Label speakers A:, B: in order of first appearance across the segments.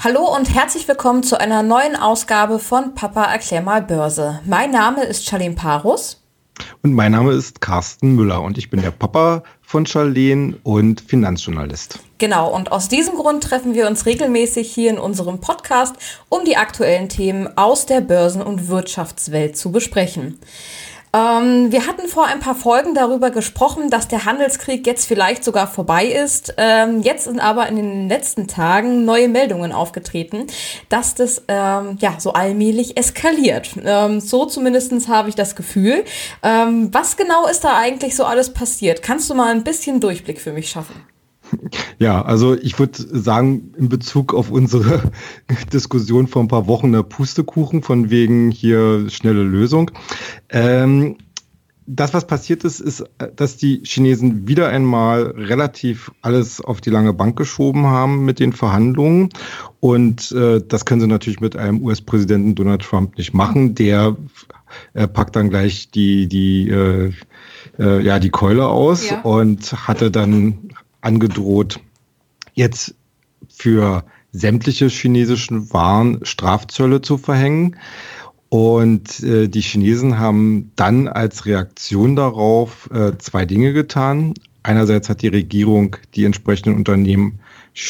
A: Hallo und herzlich willkommen zu einer neuen Ausgabe von Papa erklär mal Börse. Mein Name ist Charlene Parus.
B: Und mein Name ist Carsten Müller und ich bin der Papa von Charlene und Finanzjournalist.
A: Genau, und aus diesem Grund treffen wir uns regelmäßig hier in unserem Podcast, um die aktuellen Themen aus der Börsen- und Wirtschaftswelt zu besprechen. Ähm, wir hatten vor ein paar Folgen darüber gesprochen, dass der Handelskrieg jetzt vielleicht sogar vorbei ist. Ähm, jetzt sind aber in den letzten Tagen neue Meldungen aufgetreten, dass das ähm, ja so allmählich eskaliert. Ähm, so zumindestens habe ich das Gefühl. Ähm, was genau ist da eigentlich so alles passiert? Kannst du mal ein bisschen Durchblick für mich schaffen?
B: Ja, also ich würde sagen, in Bezug auf unsere Diskussion vor ein paar Wochen der Pustekuchen von wegen hier schnelle Lösung. Ähm, das, was passiert ist, ist, dass die Chinesen wieder einmal relativ alles auf die lange Bank geschoben haben mit den Verhandlungen. Und äh, das können sie natürlich mit einem US-Präsidenten Donald Trump nicht machen. Der äh, packt dann gleich die, die, äh, äh, ja, die Keule aus ja. und hatte dann angedroht, jetzt für sämtliche chinesischen Waren Strafzölle zu verhängen. Und äh, die Chinesen haben dann als Reaktion darauf äh, zwei Dinge getan. Einerseits hat die Regierung die entsprechenden Unternehmen,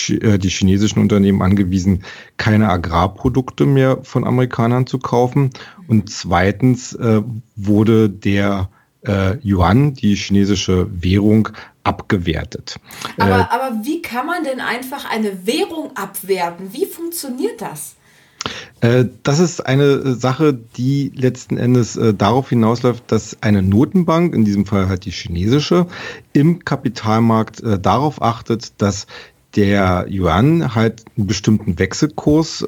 B: äh, die chinesischen Unternehmen angewiesen, keine Agrarprodukte mehr von Amerikanern zu kaufen. Und zweitens äh, wurde der äh, Yuan, die chinesische Währung, abgewertet.
A: Aber, äh, aber wie kann man denn einfach eine Währung abwerten? Wie funktioniert das?
B: Äh, das ist eine Sache, die letzten Endes äh, darauf hinausläuft, dass eine Notenbank, in diesem Fall halt die chinesische, im Kapitalmarkt äh, darauf achtet, dass der Yuan halt einen bestimmten Wechselkurs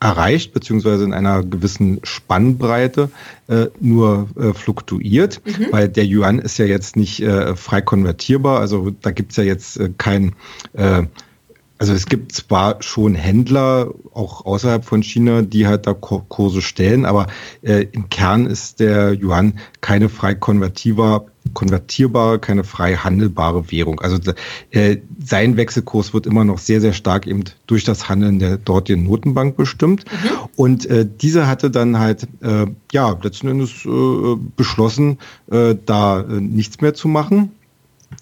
B: erreicht, beziehungsweise in einer gewissen Spannbreite äh, nur äh, fluktuiert, mhm. weil der Yuan ist ja jetzt nicht äh, frei konvertierbar, also da gibt's ja jetzt äh, kein äh, also es gibt zwar schon Händler, auch außerhalb von China, die halt da Kurse stellen, aber äh, im Kern ist der Yuan keine frei konvertierbar, konvertierbare, keine frei handelbare Währung. Also äh, sein Wechselkurs wird immer noch sehr, sehr stark eben durch das Handeln der dortigen Notenbank bestimmt. Mhm. Und äh, diese hatte dann halt, äh, ja, letzten Endes äh, beschlossen, äh, da äh, nichts mehr zu machen.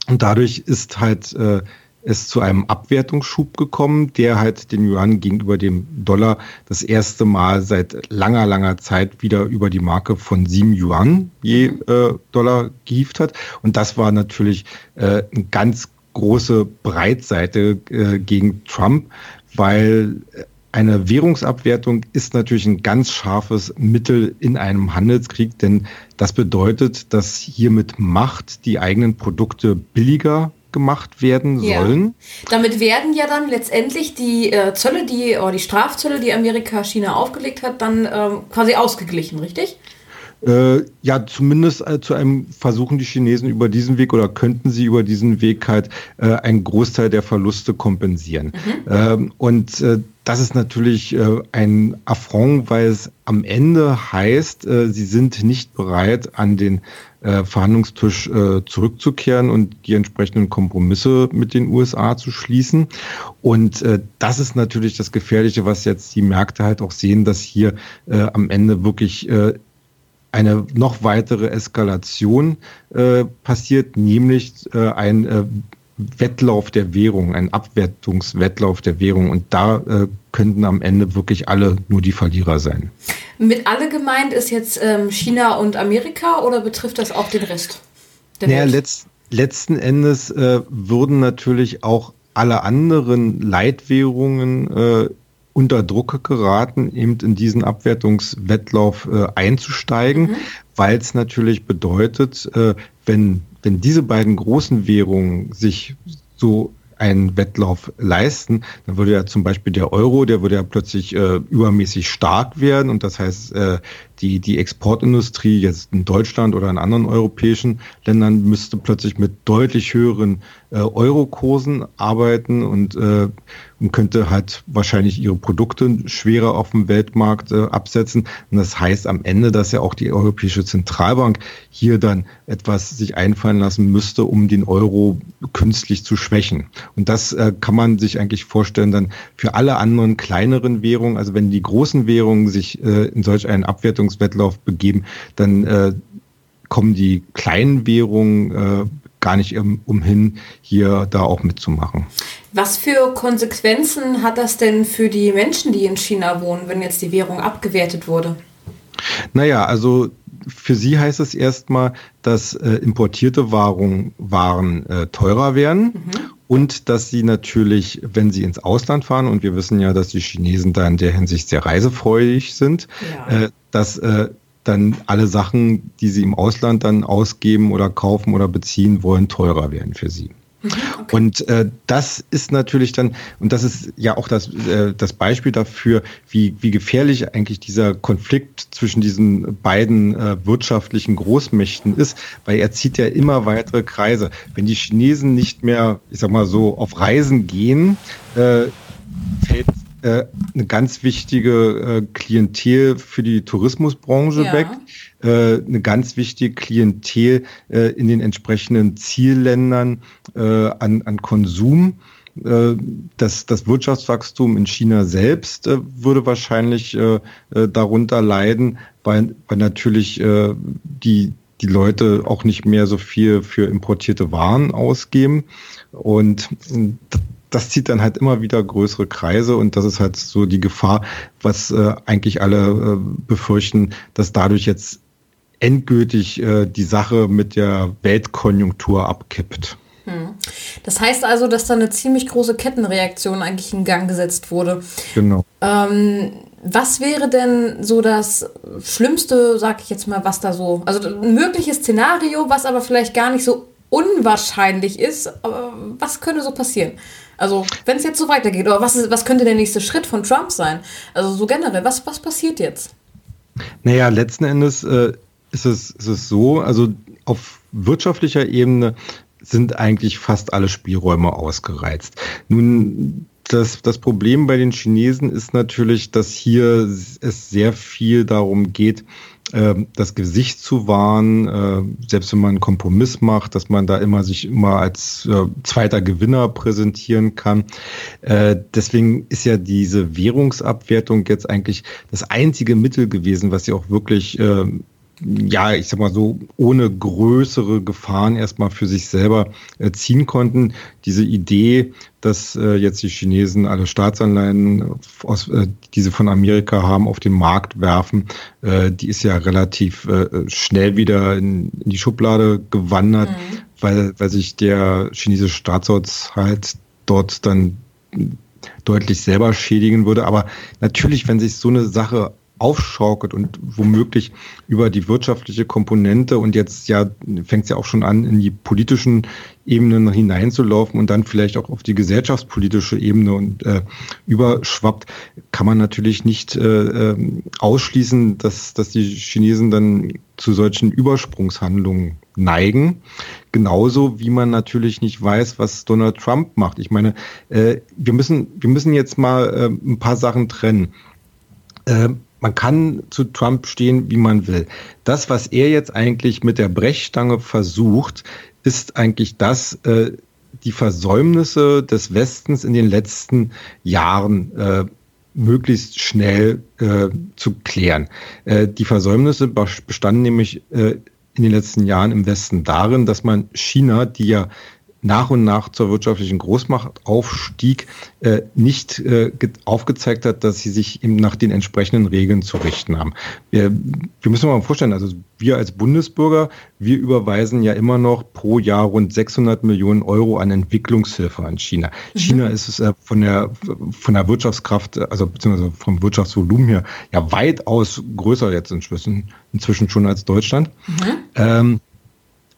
B: Und dadurch ist halt äh, es zu einem Abwertungsschub gekommen, der halt den Yuan gegenüber dem Dollar das erste Mal seit langer, langer Zeit wieder über die Marke von sieben Yuan je mhm. äh, Dollar gehievt hat. Und das war natürlich äh, eine ganz große Breitseite äh, gegen Trump, weil eine Währungsabwertung ist natürlich ein ganz scharfes Mittel in einem Handelskrieg, denn das bedeutet, dass hier mit Macht die eigenen Produkte billiger gemacht werden sollen.
A: Ja. Damit werden ja dann letztendlich die äh, Zölle, die oder die Strafzölle, die Amerika China aufgelegt hat, dann ähm, quasi ausgeglichen, richtig?
B: Äh, ja, zumindest äh, zu einem versuchen die Chinesen über diesen Weg oder könnten sie über diesen Weg halt äh, einen Großteil der Verluste kompensieren. Mhm. Ähm, und äh, das ist natürlich äh, ein Affront, weil es am Ende heißt, äh, sie sind nicht bereit, an den Verhandlungstisch zurückzukehren und die entsprechenden Kompromisse mit den USA zu schließen. Und das ist natürlich das Gefährliche, was jetzt die Märkte halt auch sehen, dass hier am Ende wirklich eine noch weitere Eskalation äh, passiert, nämlich äh, ein äh, Wettlauf der Währung, ein Abwertungswettlauf der Währung. Und da äh, könnten am Ende wirklich alle nur die Verlierer sein.
A: Mit alle gemeint ist jetzt ähm, China und Amerika oder betrifft das auch den Rest?
B: Naja, letzt, letzten Endes äh, würden natürlich auch alle anderen Leitwährungen äh, unter Druck geraten, eben in diesen Abwertungswettlauf äh, einzusteigen, mhm. weil es natürlich bedeutet, äh, wenn, wenn diese beiden großen Währungen sich so einen Wettlauf leisten, dann würde ja zum Beispiel der Euro, der würde ja plötzlich äh, übermäßig stark werden und das heißt, äh, die, die Exportindustrie jetzt in Deutschland oder in anderen europäischen Ländern müsste plötzlich mit deutlich höheren äh, Eurokursen arbeiten und, äh, und könnte halt wahrscheinlich ihre Produkte schwerer auf dem Weltmarkt äh, absetzen. Und das heißt am Ende, dass ja auch die Europäische Zentralbank hier dann etwas sich einfallen lassen müsste, um den Euro künstlich zu schwächen. Und das äh, kann man sich eigentlich vorstellen dann für alle anderen kleineren Währungen. Also wenn die großen Währungen sich äh, in solch einen Abwertungswettlauf begeben, dann äh, kommen die kleinen Währungen äh, gar nicht umhin, hier da auch mitzumachen.
A: Was für Konsequenzen hat das denn für die Menschen, die in China wohnen, wenn jetzt die Währung abgewertet wurde?
B: Naja, also für sie heißt es erstmal, dass äh, importierte Waren, Waren äh, teurer werden mhm. und dass sie natürlich, wenn sie ins Ausland fahren, und wir wissen ja, dass die Chinesen da in der Hinsicht sehr reisefreudig sind, ja. äh, dass äh, dann alle Sachen, die sie im Ausland dann ausgeben oder kaufen oder beziehen wollen, teurer werden für sie. Mhm, okay. Und äh, das ist natürlich dann, und das ist ja auch das, äh, das Beispiel dafür, wie, wie gefährlich eigentlich dieser Konflikt zwischen diesen beiden äh, wirtschaftlichen Großmächten ist, weil er zieht ja immer weitere Kreise. Wenn die Chinesen nicht mehr, ich sag mal so, auf Reisen gehen, äh, fällt äh, eine ganz wichtige äh, Klientel für die Tourismusbranche ja. weg, äh, eine ganz wichtige Klientel äh, in den entsprechenden Zielländern äh, an, an Konsum. Äh, das, das Wirtschaftswachstum in China selbst äh, würde wahrscheinlich äh, äh, darunter leiden, weil, weil natürlich die, die Leute auch nicht mehr so viel für importierte Waren ausgeben. Und das zieht dann halt immer wieder größere Kreise und das ist halt so die Gefahr, was äh, eigentlich alle äh, befürchten, dass dadurch jetzt endgültig äh, die Sache mit der Weltkonjunktur abkippt. Hm.
A: Das heißt also, dass da eine ziemlich große Kettenreaktion eigentlich in Gang gesetzt wurde.
B: Genau.
A: Ähm, was wäre denn so das Schlimmste, sag ich jetzt mal, was da so, also ein mögliches Szenario, was aber vielleicht gar nicht so unwahrscheinlich ist, aber was könnte so passieren? Also, wenn es jetzt so weitergeht, oder was, ist, was könnte der nächste Schritt von Trump sein? Also, so generell, was, was passiert jetzt?
B: Naja, letzten Endes äh, ist, es, ist es so, also auf wirtschaftlicher Ebene sind eigentlich fast alle Spielräume ausgereizt. Nun, das, das Problem bei den Chinesen ist natürlich, dass hier es sehr viel darum geht, ähm, das Gesicht zu wahren, äh, selbst wenn man einen Kompromiss macht, dass man da immer sich immer als äh, zweiter Gewinner präsentieren kann. Äh, deswegen ist ja diese Währungsabwertung jetzt eigentlich das einzige Mittel gewesen, was sie auch wirklich ja, ich sag mal so, ohne größere Gefahren erstmal für sich selber äh, ziehen konnten. Diese Idee, dass äh, jetzt die Chinesen alle Staatsanleihen, aus, äh, die sie von Amerika haben, auf den Markt werfen, äh, die ist ja relativ äh, schnell wieder in, in, die Schublade gewandert, mhm. weil, weil sich der chinesische Staatshaushalt dort dann deutlich selber schädigen würde. Aber natürlich, wenn sich so eine Sache aufschaukelt und womöglich über die wirtschaftliche Komponente und jetzt ja fängt es ja auch schon an, in die politischen Ebenen hineinzulaufen und dann vielleicht auch auf die gesellschaftspolitische Ebene und äh, überschwappt, kann man natürlich nicht äh, ähm, ausschließen, dass, dass die Chinesen dann zu solchen Übersprungshandlungen neigen. Genauso wie man natürlich nicht weiß, was Donald Trump macht. Ich meine, äh, wir müssen, wir müssen jetzt mal äh, ein paar Sachen trennen. Man kann zu Trump stehen, wie man will. Das, was er jetzt eigentlich mit der Brechstange versucht, ist eigentlich das, äh, die Versäumnisse des Westens in den letzten Jahren äh, möglichst schnell äh, zu klären. Äh, die Versäumnisse bestanden nämlich äh, in den letzten Jahren im Westen darin, dass man China, die ja nach und nach zur wirtschaftlichen Großmacht aufstieg, äh, nicht äh, aufgezeigt hat, dass sie sich eben nach den entsprechenden Regeln zu richten haben. Wir, wir müssen uns mal vorstellen, also wir als Bundesbürger, wir überweisen ja immer noch pro Jahr rund 600 Millionen Euro an Entwicklungshilfe an China. Mhm. China ist es äh, von der, von der Wirtschaftskraft, also beziehungsweise vom Wirtschaftsvolumen her, ja weitaus größer jetzt inzwischen, inzwischen schon als Deutschland. Mhm. Ähm,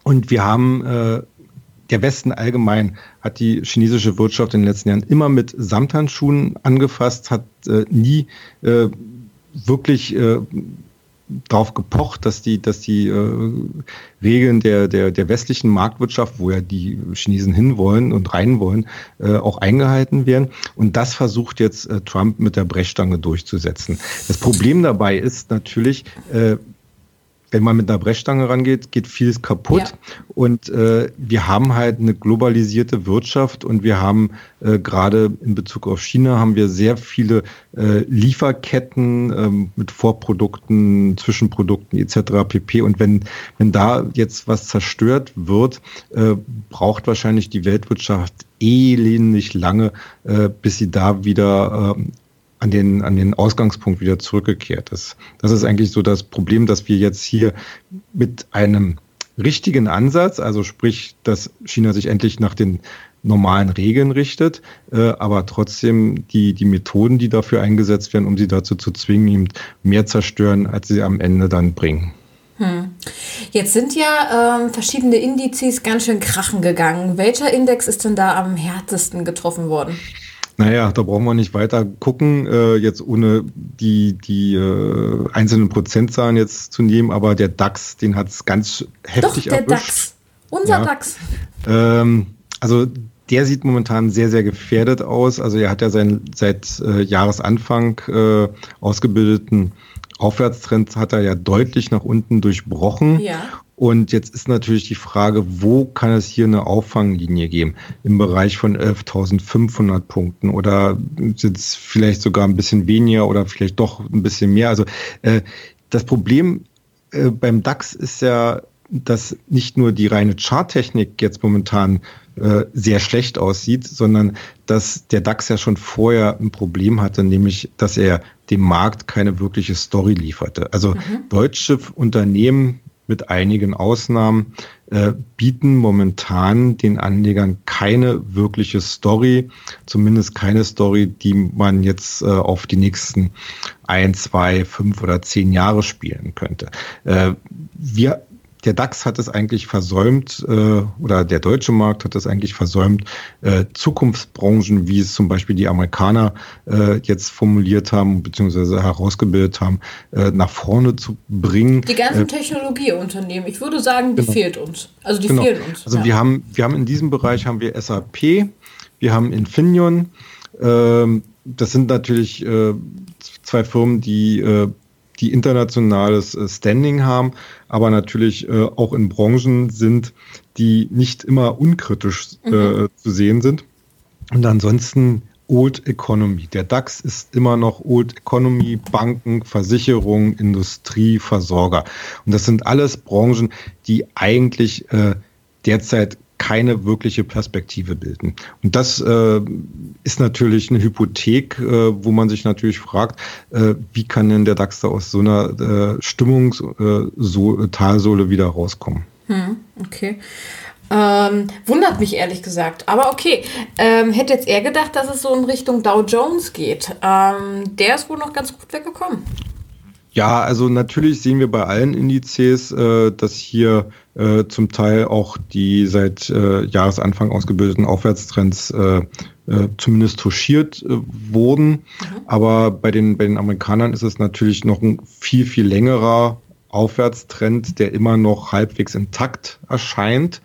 B: und wir haben äh, der Westen allgemein hat die chinesische Wirtschaft in den letzten Jahren immer mit Samthandschuhen angefasst, hat äh, nie äh, wirklich äh, darauf gepocht, dass die, dass die äh, Regeln der, der, der westlichen Marktwirtschaft, wo ja die Chinesen hinwollen und rein wollen, äh, auch eingehalten werden. Und das versucht jetzt äh, Trump mit der Brechstange durchzusetzen. Das Problem dabei ist natürlich, äh, wenn man mit einer Brechstange rangeht, geht vieles kaputt. Ja. Und äh, wir haben halt eine globalisierte Wirtschaft und wir haben äh, gerade in Bezug auf China haben wir sehr viele äh, Lieferketten ähm, mit Vorprodukten, Zwischenprodukten etc. pp. Und wenn, wenn da jetzt was zerstört wird, äh, braucht wahrscheinlich die Weltwirtschaft elendig lange, äh, bis sie da wieder äh, an den, an den Ausgangspunkt wieder zurückgekehrt ist. Das ist eigentlich so das Problem, dass wir jetzt hier mit einem richtigen Ansatz, also sprich, dass China sich endlich nach den normalen Regeln richtet, äh, aber trotzdem die, die Methoden, die dafür eingesetzt werden, um sie dazu zu zwingen, eben mehr zerstören, als sie am Ende dann bringen.
A: Hm. Jetzt sind ja ähm, verschiedene Indizes ganz schön krachen gegangen. Welcher Index ist denn da am härtesten getroffen worden?
B: Naja, da brauchen wir nicht weiter gucken, äh, jetzt ohne die, die äh, einzelnen Prozentzahlen jetzt zu nehmen, aber der DAX, den hat es ganz heftig Doch, der erwischt. DAX.
A: Unser ja. DAX.
B: Ähm, also der sieht momentan sehr, sehr gefährdet aus. Also er hat ja seinen seit äh, Jahresanfang äh, ausgebildeten Aufwärtstrend hat er ja deutlich nach unten durchbrochen. Ja. Und jetzt ist natürlich die Frage, wo kann es hier eine Auffanglinie geben? Im Bereich von 11.500 Punkten oder sind es vielleicht sogar ein bisschen weniger oder vielleicht doch ein bisschen mehr? Also äh, das Problem äh, beim DAX ist ja, dass nicht nur die reine Charttechnik jetzt momentan äh, sehr schlecht aussieht, sondern dass der DAX ja schon vorher ein Problem hatte, nämlich dass er dem Markt keine wirkliche Story lieferte. Also mhm. deutsche Unternehmen mit einigen Ausnahmen, äh, bieten momentan den Anlegern keine wirkliche Story, zumindest keine Story, die man jetzt äh, auf die nächsten ein, zwei, fünf oder zehn Jahre spielen könnte. Äh, wir der DAX hat es eigentlich versäumt, äh, oder der deutsche Markt hat es eigentlich versäumt, äh, Zukunftsbranchen, wie es zum Beispiel die Amerikaner äh, jetzt formuliert haben, beziehungsweise herausgebildet haben, äh, nach vorne zu bringen.
A: Die ganzen äh, Technologieunternehmen, ich würde sagen, die genau. fehlt uns. Also die genau. fehlen uns.
B: Also ja. wir haben, wir haben in diesem Bereich haben wir SAP, wir haben Infineon, ähm, das sind natürlich äh, zwei Firmen, die die internationales äh, Standing haben, aber natürlich äh, auch in Branchen sind, die nicht immer unkritisch äh, mhm. zu sehen sind. Und ansonsten Old Economy. Der DAX ist immer noch Old Economy, Banken, Versicherungen, Industrie, Versorger. Und das sind alles Branchen, die eigentlich äh, derzeit keine wirkliche Perspektive bilden. Und das äh, ist natürlich eine Hypothek, äh, wo man sich natürlich fragt, äh, wie kann denn der DAX da aus so einer äh, Stimmungstalsohle äh, wieder rauskommen?
A: Hm, okay. Ähm, wundert mich ehrlich gesagt. Aber okay, ähm, hätte jetzt eher gedacht, dass es so in Richtung Dow Jones geht. Ähm, der ist wohl noch ganz gut weggekommen.
B: Ja, also natürlich sehen wir bei allen Indizes, äh, dass hier äh, zum Teil auch die seit äh, Jahresanfang ausgebildeten Aufwärtstrends äh, äh, zumindest touchiert äh, wurden. Mhm. Aber bei den, bei den Amerikanern ist es natürlich noch ein viel, viel längerer Aufwärtstrend, der immer noch halbwegs intakt erscheint.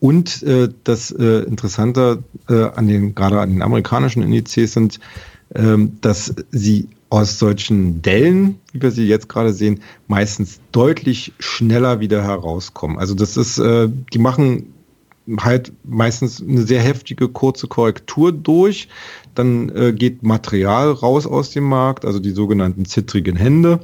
B: Und das Interessante an den, gerade an den amerikanischen Indizes sind, ähm, dass sie aus solchen Dellen, wie wir sie jetzt gerade sehen, meistens deutlich schneller wieder herauskommen. Also das ist, äh, die machen halt meistens eine sehr heftige kurze Korrektur durch. Dann äh, geht Material raus aus dem Markt, also die sogenannten zittrigen Hände.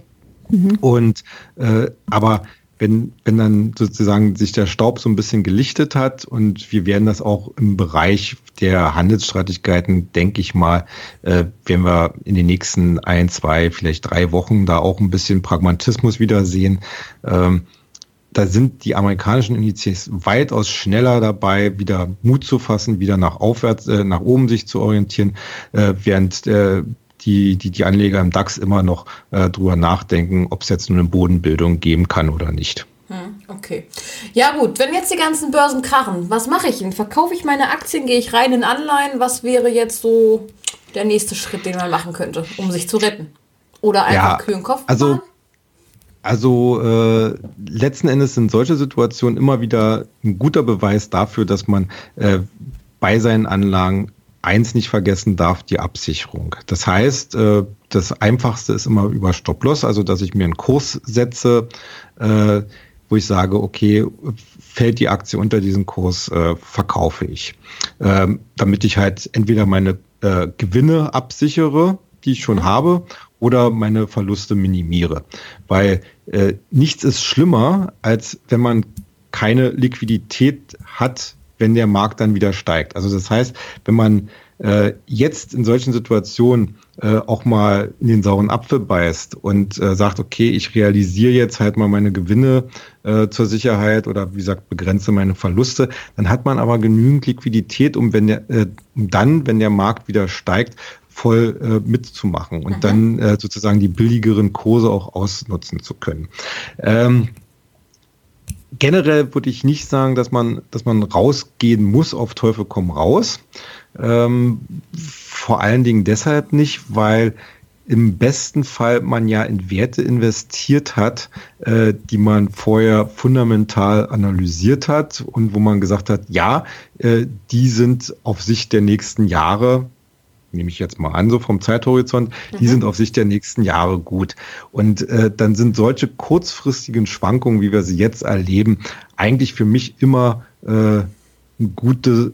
B: Mhm. Und äh, aber wenn, wenn dann sozusagen sich der Staub so ein bisschen gelichtet hat und wir werden das auch im Bereich der Handelsstreitigkeiten, denke ich mal, äh, werden wir in den nächsten ein, zwei, vielleicht drei Wochen da auch ein bisschen Pragmatismus wiedersehen. Ähm, da sind die amerikanischen Indizes weitaus schneller dabei, wieder Mut zu fassen, wieder nach aufwärts, äh, nach oben sich zu orientieren, äh, während äh, die, die, die Anleger im DAX immer noch äh, drüber nachdenken, ob es jetzt nur eine Bodenbildung geben kann oder nicht.
A: Hm, okay. Ja gut, wenn jetzt die ganzen Börsen krachen, was mache ich denn? Verkaufe ich meine Aktien, gehe ich rein in Anleihen? Was wäre jetzt so der nächste Schritt, den man machen könnte, um sich zu retten? Oder einfach ja, kühlen Kopf
B: Also Also äh, letzten Endes sind solche Situationen immer wieder ein guter Beweis dafür, dass man äh, bei seinen Anlagen eins nicht vergessen darf, die Absicherung. Das heißt, äh, das Einfachste ist immer über Stop-Loss, also dass ich mir einen Kurs setze, äh, wo ich sage, okay, fällt die Aktie unter diesen Kurs, äh, verkaufe ich. Ähm, damit ich halt entweder meine Gewinne absichere, die ich schon habe, oder meine Verluste minimiere. Weil nichts ist schlimmer, als wenn man keine Liquidität hat, wenn der Markt dann wieder steigt. Also das heißt, wenn man äh, jetzt in solchen Situationen äh, auch mal in den sauren Apfel beißt und äh, sagt, okay, ich realisiere jetzt halt mal meine Gewinne äh, zur Sicherheit oder wie gesagt, begrenze meine Verluste, dann hat man aber genügend Liquidität, um wenn der, äh, um dann, wenn der Markt wieder steigt, voll äh, mitzumachen und mhm. dann äh, sozusagen die billigeren Kurse auch ausnutzen zu können. Ähm, generell würde ich nicht sagen, dass man, dass man rausgehen muss auf Teufel komm raus. Ähm, vor allen Dingen deshalb nicht, weil im besten Fall man ja in Werte investiert hat, äh, die man vorher fundamental analysiert hat und wo man gesagt hat, ja, äh, die sind auf Sicht der nächsten Jahre nehme ich jetzt mal an, so vom Zeithorizont, mhm. die sind auf Sicht der nächsten Jahre gut. Und äh, dann sind solche kurzfristigen Schwankungen, wie wir sie jetzt erleben, eigentlich für mich immer äh, ein gute,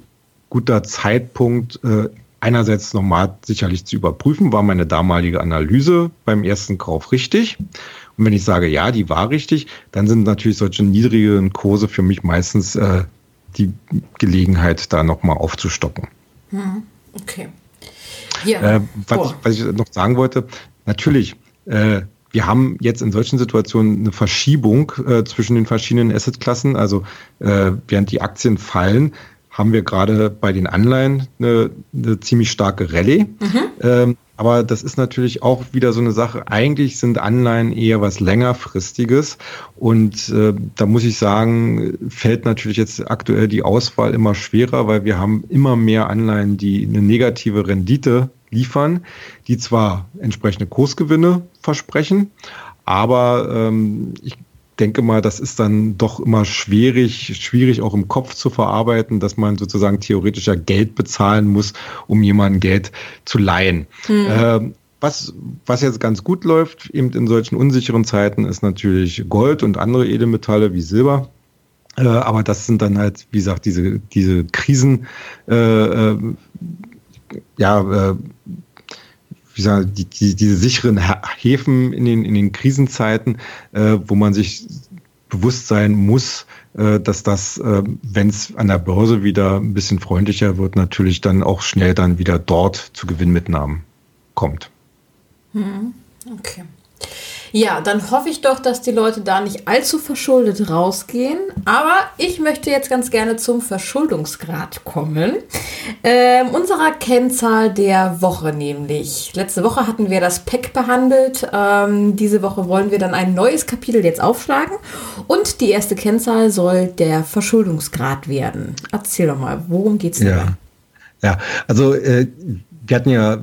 B: guter Zeitpunkt, äh, einerseits nochmal sicherlich zu überprüfen, war meine damalige Analyse beim ersten Kauf richtig. Und wenn ich sage, ja, die war richtig, dann sind natürlich solche niedrigen Kurse für mich meistens äh, die Gelegenheit, da nochmal aufzustocken.
A: Mhm. Okay.
B: Ja. Äh, was, ich, was, ich, noch sagen wollte, natürlich, äh, wir haben jetzt in solchen Situationen eine Verschiebung äh, zwischen den verschiedenen Assetklassen. Also äh, während die Aktien fallen, haben wir gerade bei den Anleihen eine, eine ziemlich starke Rallye. Mhm. Ähm, aber das ist natürlich auch wieder so eine Sache. Eigentlich sind Anleihen eher was längerfristiges. Und äh, da muss ich sagen, fällt natürlich jetzt aktuell die Auswahl immer schwerer, weil wir haben immer mehr Anleihen, die eine negative Rendite liefern, die zwar entsprechende Kursgewinne versprechen, aber ähm, ich denke mal, das ist dann doch immer schwierig, schwierig auch im Kopf zu verarbeiten, dass man sozusagen theoretisch ja Geld bezahlen muss, um jemandem Geld zu leihen. Hm. Ähm, was, was jetzt ganz gut läuft, eben in solchen unsicheren Zeiten, ist natürlich Gold und andere Edelmetalle wie Silber. Äh, aber das sind dann halt, wie gesagt, diese, diese Krisen, äh, äh, ja, äh, wie sagen, die, die, diese sicheren Häfen in den, in den Krisenzeiten, äh, wo man sich bewusst sein muss, äh, dass das, äh, wenn es an der Börse wieder ein bisschen freundlicher wird, natürlich dann auch schnell dann wieder dort zu Gewinnmitnahmen kommt.
A: Hm, okay. Ja, dann hoffe ich doch, dass die Leute da nicht allzu verschuldet rausgehen. Aber ich möchte jetzt ganz gerne zum Verschuldungsgrad kommen. Ähm, unserer Kennzahl der Woche nämlich. Letzte Woche hatten wir das PEC behandelt. Ähm, diese Woche wollen wir dann ein neues Kapitel jetzt aufschlagen. Und die erste Kennzahl soll der Verschuldungsgrad werden. Erzähl doch mal, worum geht es denn?
B: Ja. ja, also äh, wir hatten ja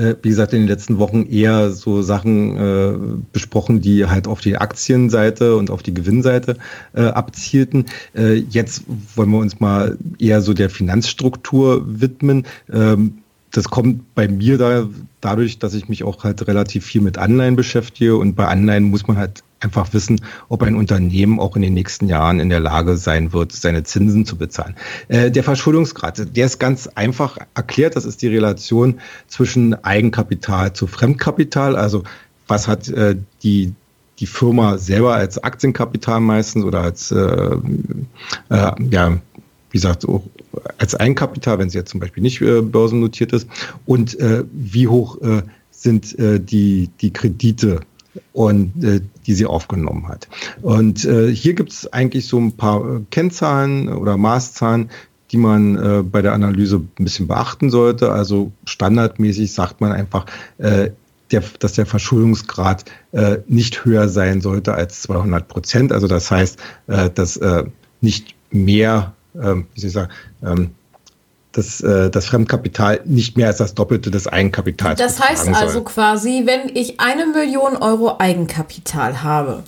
B: äh, wie gesagt, in den letzten Wochen eher so Sachen äh, besprochen, die halt auf die Aktienseite und auf die Gewinnseite äh, abzielten. Äh, jetzt wollen wir uns mal eher so der Finanzstruktur widmen. Ähm, das kommt bei mir da, dadurch, dass ich mich auch halt relativ viel mit Anleihen beschäftige und bei Anleihen muss man halt einfach wissen, ob ein Unternehmen auch in den nächsten Jahren in der Lage sein wird, seine Zinsen zu bezahlen. Äh, der Verschuldungsgrad, der ist ganz einfach erklärt. Das ist die Relation zwischen Eigenkapital zu Fremdkapital. Also was hat äh, die die Firma selber als Aktienkapital meistens oder als äh, äh, ja wie gesagt, auch als Eigenkapital, wenn sie jetzt zum Beispiel nicht äh, börsennotiert ist, und äh, wie hoch äh, sind äh, die, die Kredite und äh, die sie aufgenommen hat. Und äh, hier gibt es eigentlich so ein paar äh, Kennzahlen oder Maßzahlen, die man äh, bei der Analyse ein bisschen beachten sollte. Also standardmäßig sagt man einfach, äh, der, dass der Verschuldungsgrad äh, nicht höher sein sollte als 200 Prozent. Also das heißt, äh, dass äh, nicht mehr, äh, wie soll ich sagen, ähm, das, äh, das Fremdkapital nicht mehr als das Doppelte des Eigenkapitals
A: Das heißt also
B: soll.
A: quasi, wenn ich eine Million Euro Eigenkapital habe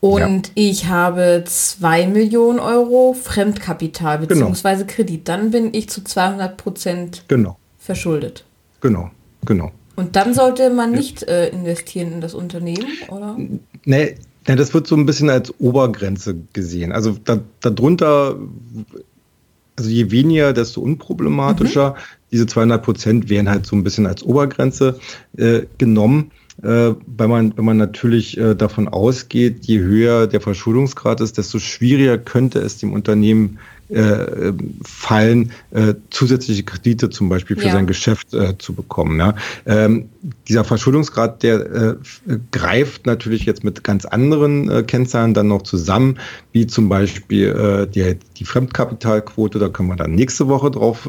A: und ja. ich habe zwei Millionen Euro Fremdkapital bzw. Genau. Kredit, dann bin ich zu 200 Prozent
B: genau.
A: verschuldet.
B: Genau, genau.
A: Und dann sollte man nicht äh, investieren in das Unternehmen, oder?
B: Nee, nee, das wird so ein bisschen als Obergrenze gesehen. Also da, darunter also je weniger, desto unproblematischer. Mhm. Diese 200 Prozent wären halt so ein bisschen als Obergrenze äh, genommen. Äh, wenn, man, wenn man natürlich äh, davon ausgeht, je höher der Verschuldungsgrad ist, desto schwieriger könnte es dem Unternehmen äh, fallen, äh, zusätzliche Kredite zum Beispiel für ja. sein Geschäft äh, zu bekommen. Ja. Ähm, dieser Verschuldungsgrad, der äh, greift natürlich jetzt mit ganz anderen äh, Kennzahlen dann noch zusammen, wie zum Beispiel äh, die, die Fremdkapitalquote, da können wir dann nächste Woche drauf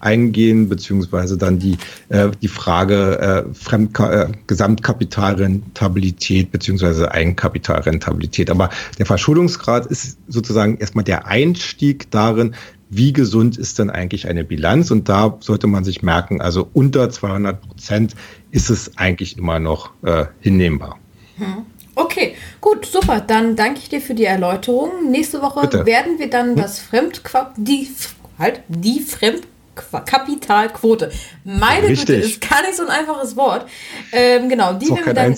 B: eingehen, beziehungsweise dann die, die Frage äh, Fremdka äh, Gesamtkapitalrentabilität beziehungsweise Eigenkapitalrentabilität. Aber der Verschuldungsgrad ist sozusagen erstmal der Einstieg darin, wie gesund ist denn eigentlich eine Bilanz? Und da sollte man sich merken, also unter 200 Prozent ist es eigentlich immer noch äh, hinnehmbar.
A: Hm. Okay, gut, super. Dann danke ich dir für die Erläuterung. Nächste Woche Bitte. werden wir dann hm? das Fremdquap die halt die Fremdkapitalquote. Meine Richtig. Güte, ist gar nicht so ein einfaches Wort. Ähm, genau,
B: die werden wir dann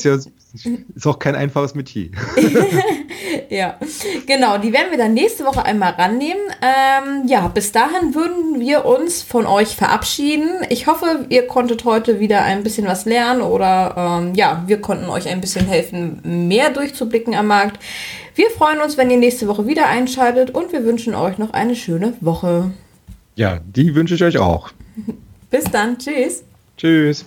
B: ist auch kein einfaches Metier.
A: ja, genau. Die werden wir dann nächste Woche einmal rannehmen. Ähm, ja, bis dahin würden wir uns von euch verabschieden. Ich hoffe, ihr konntet heute wieder ein bisschen was lernen oder ähm, ja, wir konnten euch ein bisschen helfen, mehr durchzublicken am Markt. Wir freuen uns, wenn ihr nächste Woche wieder einschaltet und wir wünschen euch noch eine schöne Woche.
B: Ja, die wünsche ich euch auch.
A: bis dann. Tschüss.
B: Tschüss.